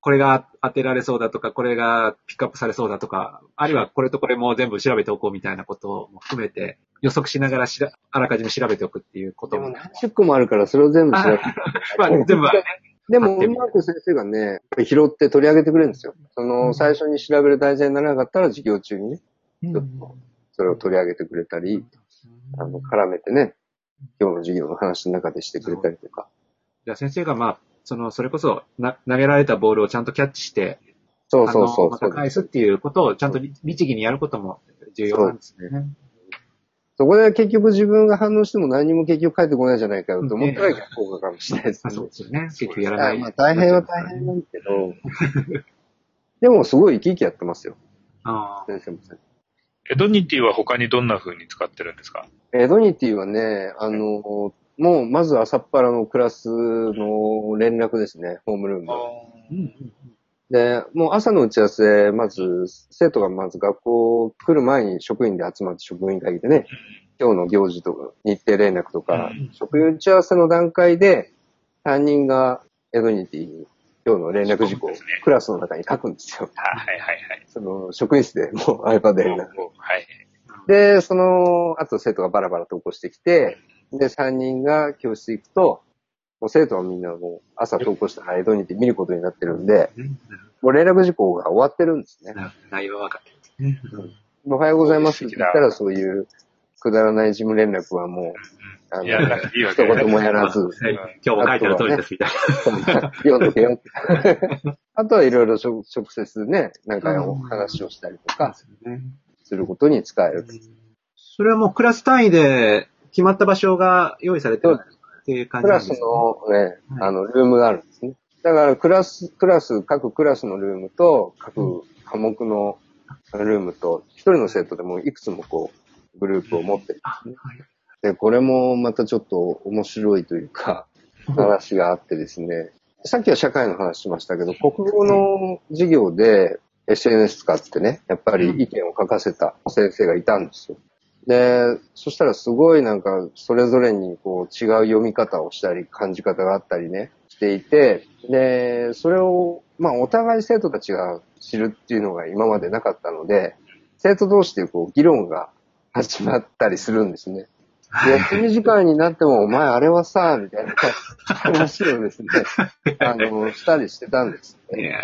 これが当てられそうだとか、これがピックアップされそうだとか、あるいはこれとこれも全部調べておこうみたいなことも含めて、予測しながらしらあらかじめ調べておくっていうことも。でも何十個もあるからそれを全部調べて。まあ、全部はね。でも、うまく先生がね、拾って取り上げてくれるんですよ。その、最初に調べる題材にならなかったら授業中にね、ちょっとそれを取り上げてくれたり、あの、絡めてね、今日の授業の話の中でしてくれたりとか。じゃあ先生がまあ、その、それこそな、投げられたボールをちゃんとキャッチして、そうそうそうまた返すっていうことをちゃんと律律儀にやることも重要なんですね。そこで結局自分が反応しても何にも結局返ってこないじゃないかと思ったら逆効果かもしれないですあね。そうですよね。結局やらない。まあ大変は大変なんですけど、でもすごい生き生きやってますよ、あ先生も先Ednity は他にどんな風に使ってるんですか？生。 Ednity はね、あの、もうまず朝っぱらのクラスの連絡ですね、ホームルーム。うんで、もう朝の打ち合わせ、まず、生徒がまず学校来る前に職員で集まって職員会議でね、今日の行事とか日程連絡とか、職員打ち合わせの段階で、担任が Ednity に今日の連絡事項をクラスの中に書くんですよ。はいはいはい。その職員室でもう iPad で連絡。はい。で、その後生徒がバラバラと起こしてきて、で、3人が教室行くと、もう生徒はみんなもう朝投稿したらエドニティ見ることになってるんで、うん。もう連絡事項が終わってるんですね。な内容は分かってる。ん。ですね。おはようございます。って言ったらそういうくだらない事務連絡はもう、あの、やらなくていいわ一言もやらず、はい。今日も書いてある通りですみたいな。読んどけよって。あとはいろいろ直直接ね、なんかお話をしたりとかすることに使える。それはもうクラス単位で決まった場所が用意されてるっていう感じクラスなんですね。のね、はいあの、ルームがあるんですね。だから、クラス、クラス、各クラスのルームと、各科目のルームと、一人の生徒でもいくつもこう、グループを持ってるんですね。で、これもまたちょっと面白いというか、話があってですね、さっきは社会の話しましたけど、国語の授業で SNS 使ってね、やっぱり意見を書かせた先生がいたんですよ。で、そしたらすごいなんか、それぞれにこう違う読み方をしたり、感じ方があったりね、していて、で、それを、まあお互い生徒たちが知るっていうのが今までなかったので、生徒同士でこう議論が始まったりするんですね。で休み時間になっても、お前あれはさ、みたいな 話をですね、あの、したりしてたんですいね。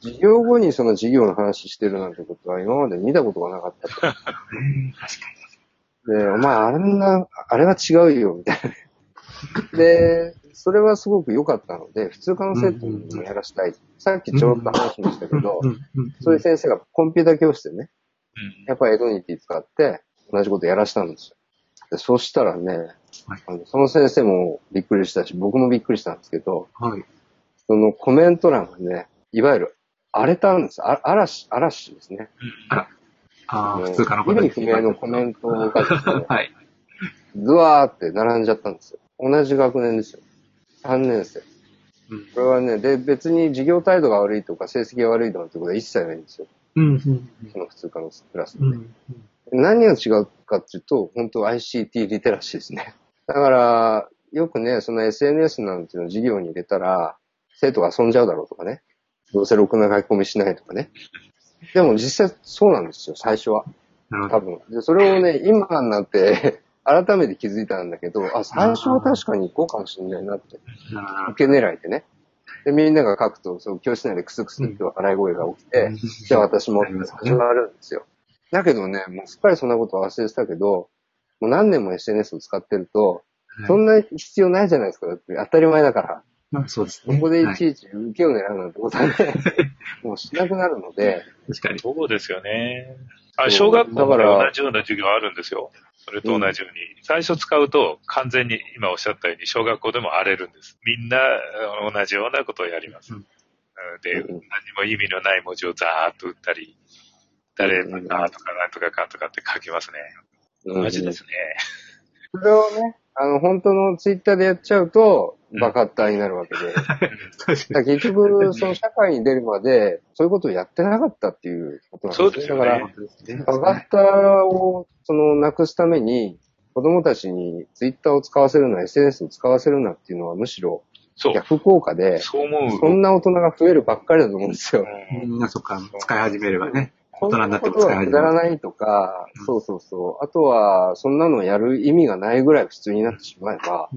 授業後にその授業の話してるなんてことは今まで見たことがなかったと。確かで、お前あれな、あれは違うよ、みたいな。で、それはすごく良かったので、普通科の生徒にもやらしたい。さっきちょろっと話しましたけど、そういう先生がコンピューター教室でね、うんやっぱりエドニティ使って同じことやらしたんですよ。でそしたらね、はいあのその先生もびっくりしたし、僕もびっくりしたんですけど、はい。そのコメント欄がね、いわゆる荒れたんです。あ嵐、嵐ですね。ああ、もう普通科の意味不明のコメントがですね、はい。ズワーって並んじゃったんですよ。同じ学年ですよ。3年生。うんこれはね、で、別に授業態度が悪いとか成績が悪いとかってことは一切ないんですよ。うんうんその普通科のクラスで。うんうん何が違うかっていうと、本当 ICT リテラシーですね。だから、よくね、その SNS なんていうのを授業に入れたら、生徒が遊んじゃうだろうとかね。どうせろくな書き込みしないとかね。でも実際そうなんですよ、最初は。多分。で、それをね、今になって、改めて気づいたんだけど、あ、最初は確かにこうかもしれないなって。受け狙いでね。で、みんなが書くと、そう、教室内でクスクスって笑い声が起きて、じゃあ私も始まるんですよ。だけどね、もうすっかりそんなこと忘れてたけど、もう何年も SNS を使ってると、そんな必要ないじゃないですか。だって当たり前だから。まあそうですね。ここでいはいちいち受けを狙うなんてことはね、もうしなくなるので、確かに。そうですよね。あ、そう小学校から同じような授業あるんですよ。それと同じように。最初使うと完全に今おっしゃったように小学校でも荒れるんです。みんなあ同じようなことをやります。うんうんで、うん何も意味のない文字をザーッと打ったり、誰だかとかなんとかかんとかって書きますね。うんマジですね。それをね、あの、本当のツイッターでやっちゃうと、うんバカッターになるわけで。だか確から結局、その社会に出るまで、そういうことをやってなかったっていうことなんですね。そうですよねだから、バカッターを、その、なくすために、子供たちにツイッターを使わせるな、SNS を使わせるなっていうのはむしろそう。逆効果で、そう思う。そんな大人が増えるばっかりだと思うんですよ。うんみんなそっか、使い始めればね。大人になっても使い始める。らないとかうん、そうそうそう。あとは、そんなのやる意味がないぐらい普通になってしまえば、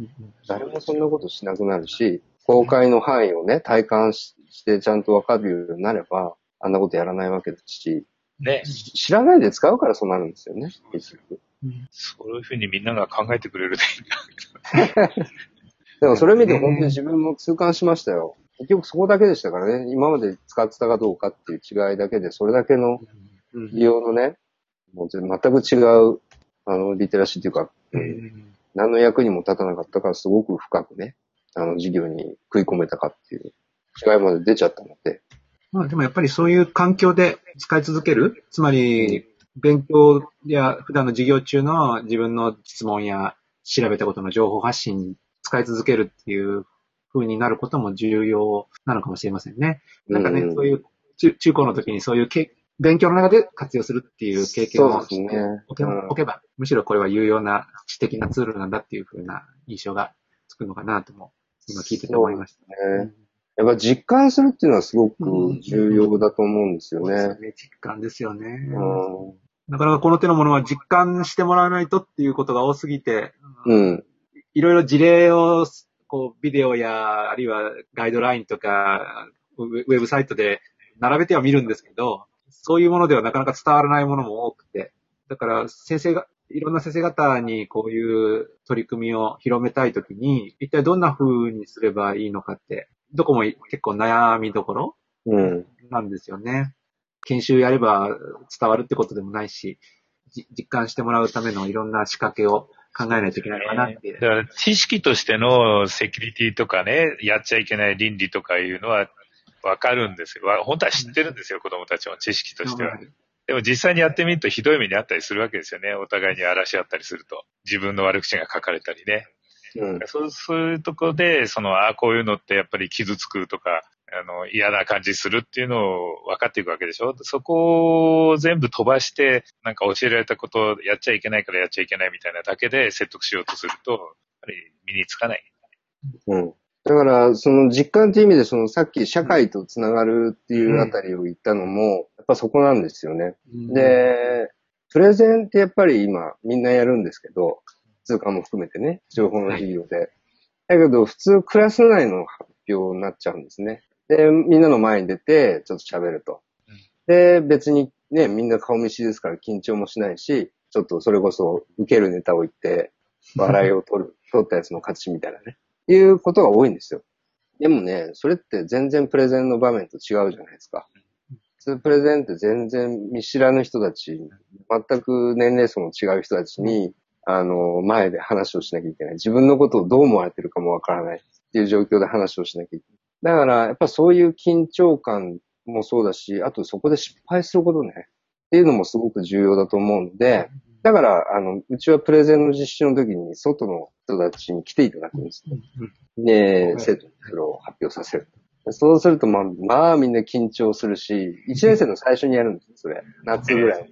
誰もそんなことしなくなるし、公開の範囲をね、体感ししてちゃんとわかるようになれば、あんなことやらないわけですし、ね。知らないで使うからそうなるんですよね、結局。そういうふうにみんなが考えてくれるといいな。でもそれ見て本当に自分も痛感しましたよ。結局そこだけでしたからね、今まで使ってたかどうかっていう違いだけで、それだけのうん。利用のね、もう全く違う、あの、リテラシーっていうか、うん。何の役にも立たなかったから、すごく深くね、あの、授業に食い込めたかっていう違いまで出ちゃったので、まあでもやっぱりそういう環境で使い続ける。つまり、勉強や普段の授業中の自分の質問や調べたことの情報発信に使い続けるっていう風になることも重要なのかもしれませんね。なんかね、うんそういう中中高の時にそういうけ勉強の中で活用するっていう経験をそうですねおけうんおけば、むしろこれは有用な知的なツールなんだっていう風な印象がつくのかなとも、今聞いてて思いました。ね。やっぱ実感するっていうのはすごく重要だと思うんですよね。ね。実感ですよね。うんなかなかこの手のものは実感してもらわないとっていうことが多すぎて、うん。いろいろ事例を、こう、ビデオや、あるいはガイドラインとか、ウェブサイトで並べては見るんですけど、そういうものではなかなか伝わらないものも多くて、だから先生が、いろんな先生方にこういう取り組みを広めたいときに、一体どんな風にすればいいのかって、どこも結構悩みどころうん。なんですよね。研修やれば伝わるってことでもないし、じ実感してもらうためのいろんな仕掛けを考えないといけないのかなっていう。だから知識としてのセキュリティとかね、やっちゃいけない倫理とかいうのはわかるんですよ。わ本当は知ってるんですよ、子供たちも知識としては。でも実際にやってみるとひどい目にあったりするわけですよね。お互いに荒らし合ったりすると。自分の悪口が書かれたりね。うん。そうそういうところで、その、ああ、こういうのってやっぱり傷つくとか、あの、嫌な感じするっていうのを分かっていくわけでしょ？そこを全部飛ばして、なんか教えられたことをやっちゃいけないからやっちゃいけないみたいなだけで説得しようとすると、やっぱり身につかない。うん。だから、その実感っていう意味で、そのさっき社会とつながるっていうあたりを言ったのも、やっぱそこなんですよね。で、プレゼンってやっぱり今みんなやるんですけど、通貨も含めてね、情報の授業で。だけど、普通クラス内の発表になっちゃうんですね。で、みんなの前に出て、ちょっと喋ると。で、別にね、みんな顔見知りですから緊張もしないし、ちょっとそれこそ受けるネタを言って、笑いを取る、取ったやつの勝ちみたいなね。いうことが多いんですよ。でもね、それって全然プレゼンの場面と違うじゃないですか。普通プレゼンって全然見知らぬ人たち、全く年齢層の違う人たちに、あの、前で話をしなきゃいけない。自分のことをどう思われてるかもわからないっていう状況で話をしなきゃいけない。だから、やっぱそういう緊張感もそうだし、あとそこで失敗することね。っていうのもすごく重要だと思うので、だから、あの、うちはプレゼンの実習の時に外の人たちに来ていただくんですね。で、生徒にそれを発表させる。そうすると、まあ、まあみんな緊張するし、1年生の最初にやるんですよ、それ。夏ぐらい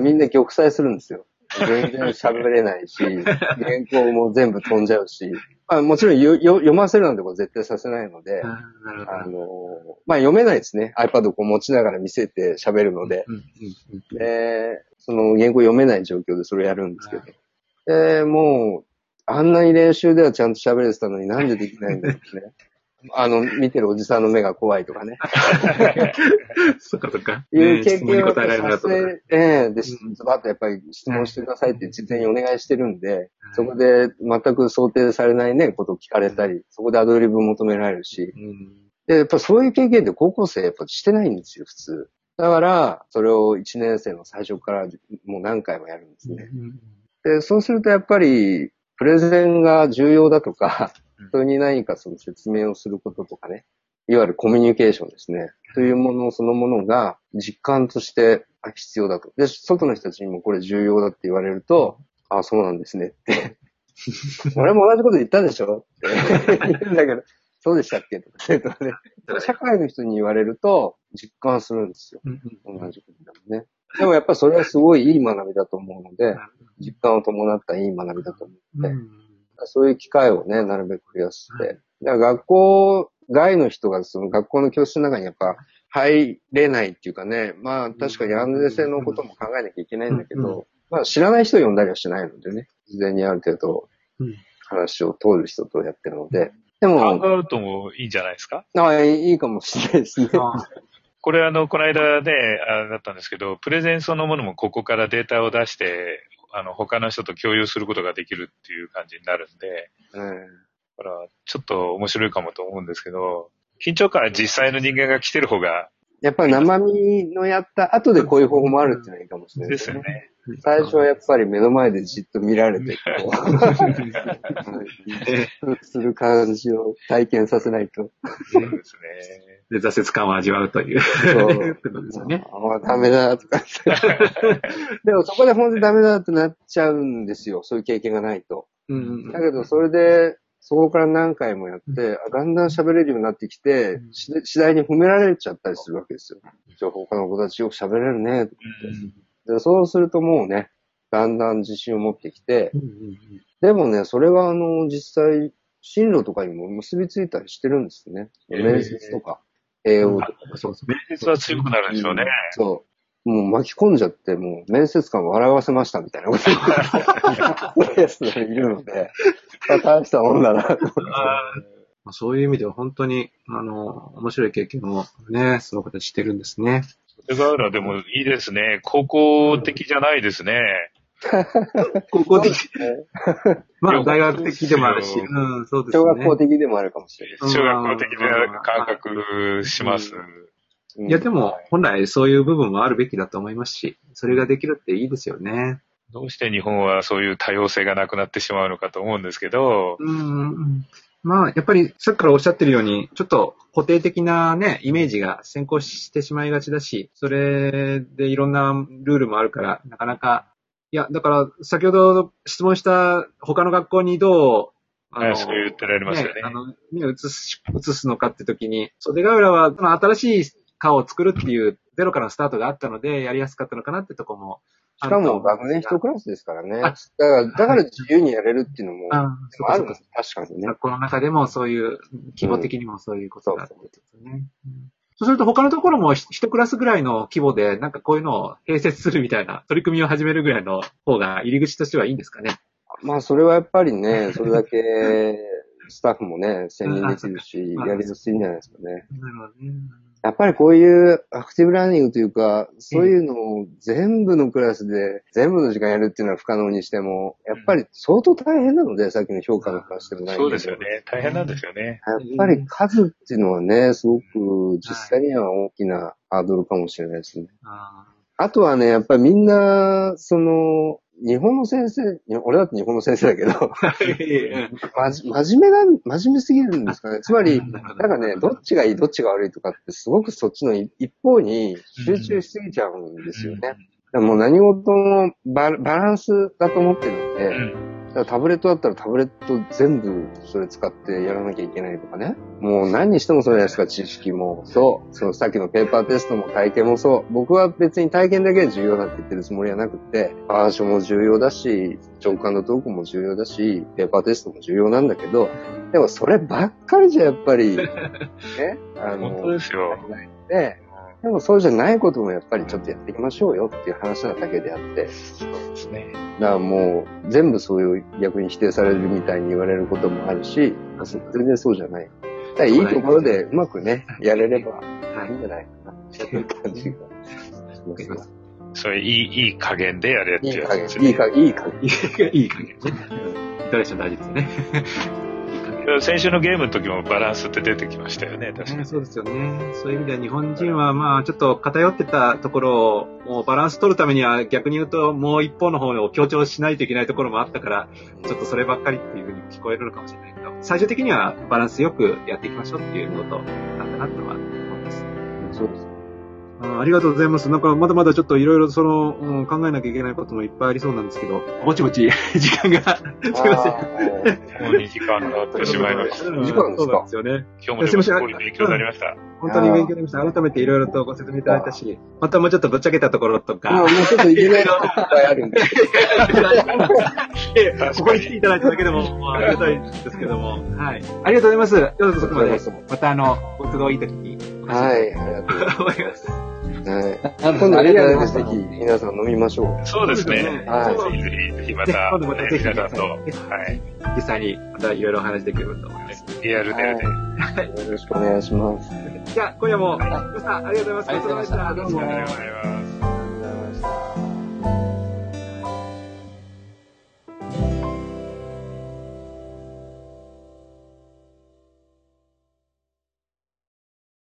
みんな玉砕するんですよ。全然喋れないし、原稿も全部飛んじゃうし、まあ、もちろんよよ読ませるなんてこと絶対させないので、あの、まあ読めないですね。iPad をこう持ちながら見せて喋るので。で、その原稿読めない状況でそれやるんですけど。で、もう、あんなに練習ではちゃんと喋れてたのになんでできないんだろうね。あの、見てるおじさんの目が怖いとかね。そっかそっか。いう経験を。させ、ええで、ズバッとやっぱり質問してくださいって事前にお願いしてるんで、そこで全く想定されないね、ことを聞かれたり、そこでアドリブ求められるし、うんで、やっぱそういう経験って高校生やっぱしてないんですよ、普通。だから、それを1年生の最初からもう何回もやるんですね。で、そうするとやっぱり、プレゼンが重要だとかうん、人に何かその説明をすることとかね、いわゆるコミュニケーションですね。というものそのものが実感としてあ必要だと。で、外の人たちにもこれ重要だって言われると、あ、そうなんですねって。俺も同じこと言ったでしょって言うんだけど、そうでしたっけとかね。社会の人に言われると実感するんですよ。うんうん同じことだもんね。でもやっぱそれはすごいいい学びだと思うので、実感を伴ったいい学びだと思うので、そういう機会をね、なるべく増やして。だから学校外の人がその学校の教室の中にやっぱ入れないっていうかね、まあ確かに安全性のことも考えなきゃいけないんだけうん。ど、まあ知らない人を呼んだりはしないのでね、事前にある程度うん。話を通る人とやってるので、でハンも、ガーアウトもいいんじゃないですか？あいいかもしれないですね。あ これあの、この間ね、あだったんですけど、プレゼンそのものもここからデータを出して、あの、他の人と共有することができるっていう感じになるんで、うん。だから、ちょっと面白いかもと思うんですけど、緊張感は実際の人間が来てる方が、やっぱり生身のやった後でこういう方法もあるっていうのはいいかもしれないですよね。最初はやっぱり目の前でじっと見られて、こう、する感じを体験させないと。そうですね。で、挫折感を味わうという。そうですよね。ああ、ダメだとか。でもそこで本当にダメだってなっちゃうんですよ。そういう経験がないと。うんだけどそれで、そこから何回もやって、あだんだん喋れるようになってきて、し次第に褒められちゃったりするわけですよ。じゃあ他の子たちよく喋れるね、って。でそうするともうね、だんだん自信を持ってきて、でもね、それがあの、実際、進路とかにも結びついたりしてるんですよね。面接とか、栄養とか。そうです面接は強くなるんでしょうね。そう。もう巻き込んじゃって、もう面接官笑わせましたみたいなこと言ってるやつがいるので、あ大したもんだな。あそういう意味では本当に、あの、面白い経験をね、その子たちしてるんですね。手が浦でもいいですね。高校的じゃないですね。高校的、まあ大学的でもあるし、うん、そうですね。小学校的でもあるかもしれない。小学校的な感覚します。うんいや、でも、本来そういう部分もあるべきだと思いますし、それができるっていいですよね。どうして日本はそういう多様性がなくなってしまうのかと思うんですけど、うん。まあ、やっぱり、さっきからおっしゃってるように、ちょっと固定的なね、イメージが先行してしまいがちだし、それでいろんなルールもあるから、なかなか、いや、だから、先ほど質問した他の学校にどう、あはいそう言ってられますよねあの、ね、移す、移すのかって時に、袖ヶ浦は、新しい科を作るっていうゼロからのスタートがあったので、やりやすかったのかなってとこもしかも学年一クラスですからね。だから、だから自由にやれるっていうのも、あるんそうかです。確かにね。学校の中でもそういう、規模的にもそういうことがあってですね。そうすると他のところも一クラスぐらいの規模で、なんかこういうのを併設するみたいな取り組みを始めるぐらいの方が入り口としてはいいんですかね。まあ、それはやっぱりね、それだけ、スタッフもね、専任できるし、やりやすいんじゃないですかね。なるほどね。やっぱりこういうアクティブラーニングというか、そういうのを全部のクラスで全部の時間やるっていうのは不可能にしても、やっぱり相当大変なので、さっきの評価の話でもないんそうですよね。大変なんですよね。やっぱり数っていうのはね、すごく実際には大きなハードルかもしれないですね。ああとはね、やっぱりみんな、その、日本の先生、俺だって日本の先生だけど、ーまじ、真面目なん、真面目すぎるんですかね。つまり、なんかね、どっちがいい、どっちが悪いとかって、すごくそっちの一方に集中しすぎちゃうんですよね。だからもう何事もババランスだと思ってるので、うんだからタブレットだったらタブレット全部それ使ってやらなきゃいけないとかね。もう何にしてもそうじゃないですか、知識もそう。そのさっきのペーパーテストも体験もそう。僕は別に体験だけが重要だって言ってるつもりはなくて、パーションも重要だし、直感のトークも重要だし、ペーパーテストも重要なんだけど、でもそればっかりじゃやっぱり、ね、あの、本当ですよ。で、でもそうじゃないこともやっぱりちょっとやっていきましょうよっていう話なだけであって、そうですね。だからもう全部そういう逆に否定されるみたいに言われることもあるし、全然そうじゃない。だいいところでうまくね、やれればいいんじゃないかな。そういう感じがしますが。それいい、いい加減でやれっていい加減、やつですね。いい加減、いい加減。いいいい加減ね。イタレーション大事ですよね。先週のゲームの時もバランスって出てきましたよね、確かに。ねそうですよね。そういう意味では日本人はまあちょっと偏ってたところをもうバランス取るためには逆に言うともう一方の方を強調しないといけないところもあったから、ちょっとそればっかりっていうふうに聞こえるのかもしれないけど、最終的にはバランスよくやっていきましょうっていうことなんだなとは思います。そうです。あありがとうございます。なんか、まだまだちょっといろいろその、うん考えなきゃいけないこともいっぱいありそうなんですけど、ぼちぼち 時間が、すいません。もう2時間経ってしまいました。二時間ですか？そうなんですよね。今日もでもすごい勉強になりました。本当に勉強になりました。改めていろいろとご説明いただいたし、またもうちょっとぶっちゃけたところとまあ、もか、うちょっといけないこといっぱいあるんで。ここに来ていただいただけでも、ありがたいですけども、はい。ありがとうございます。どうぞそこまでまたあの、ご都合いい時に、はい、ありがとう思います。はい。今度リアルでぜひ皆さん飲みましょう。そうですね。はいぜひぜひ、ぜひまた、ね今度またぜひ皆さんと、はい。実際にまたいろいろお話できればと思います。リアルで、よろしくお願いします。じゃあ、今夜も、皆さんありがとうございます。ごちそうさまでした。どうも。ありがとうございます。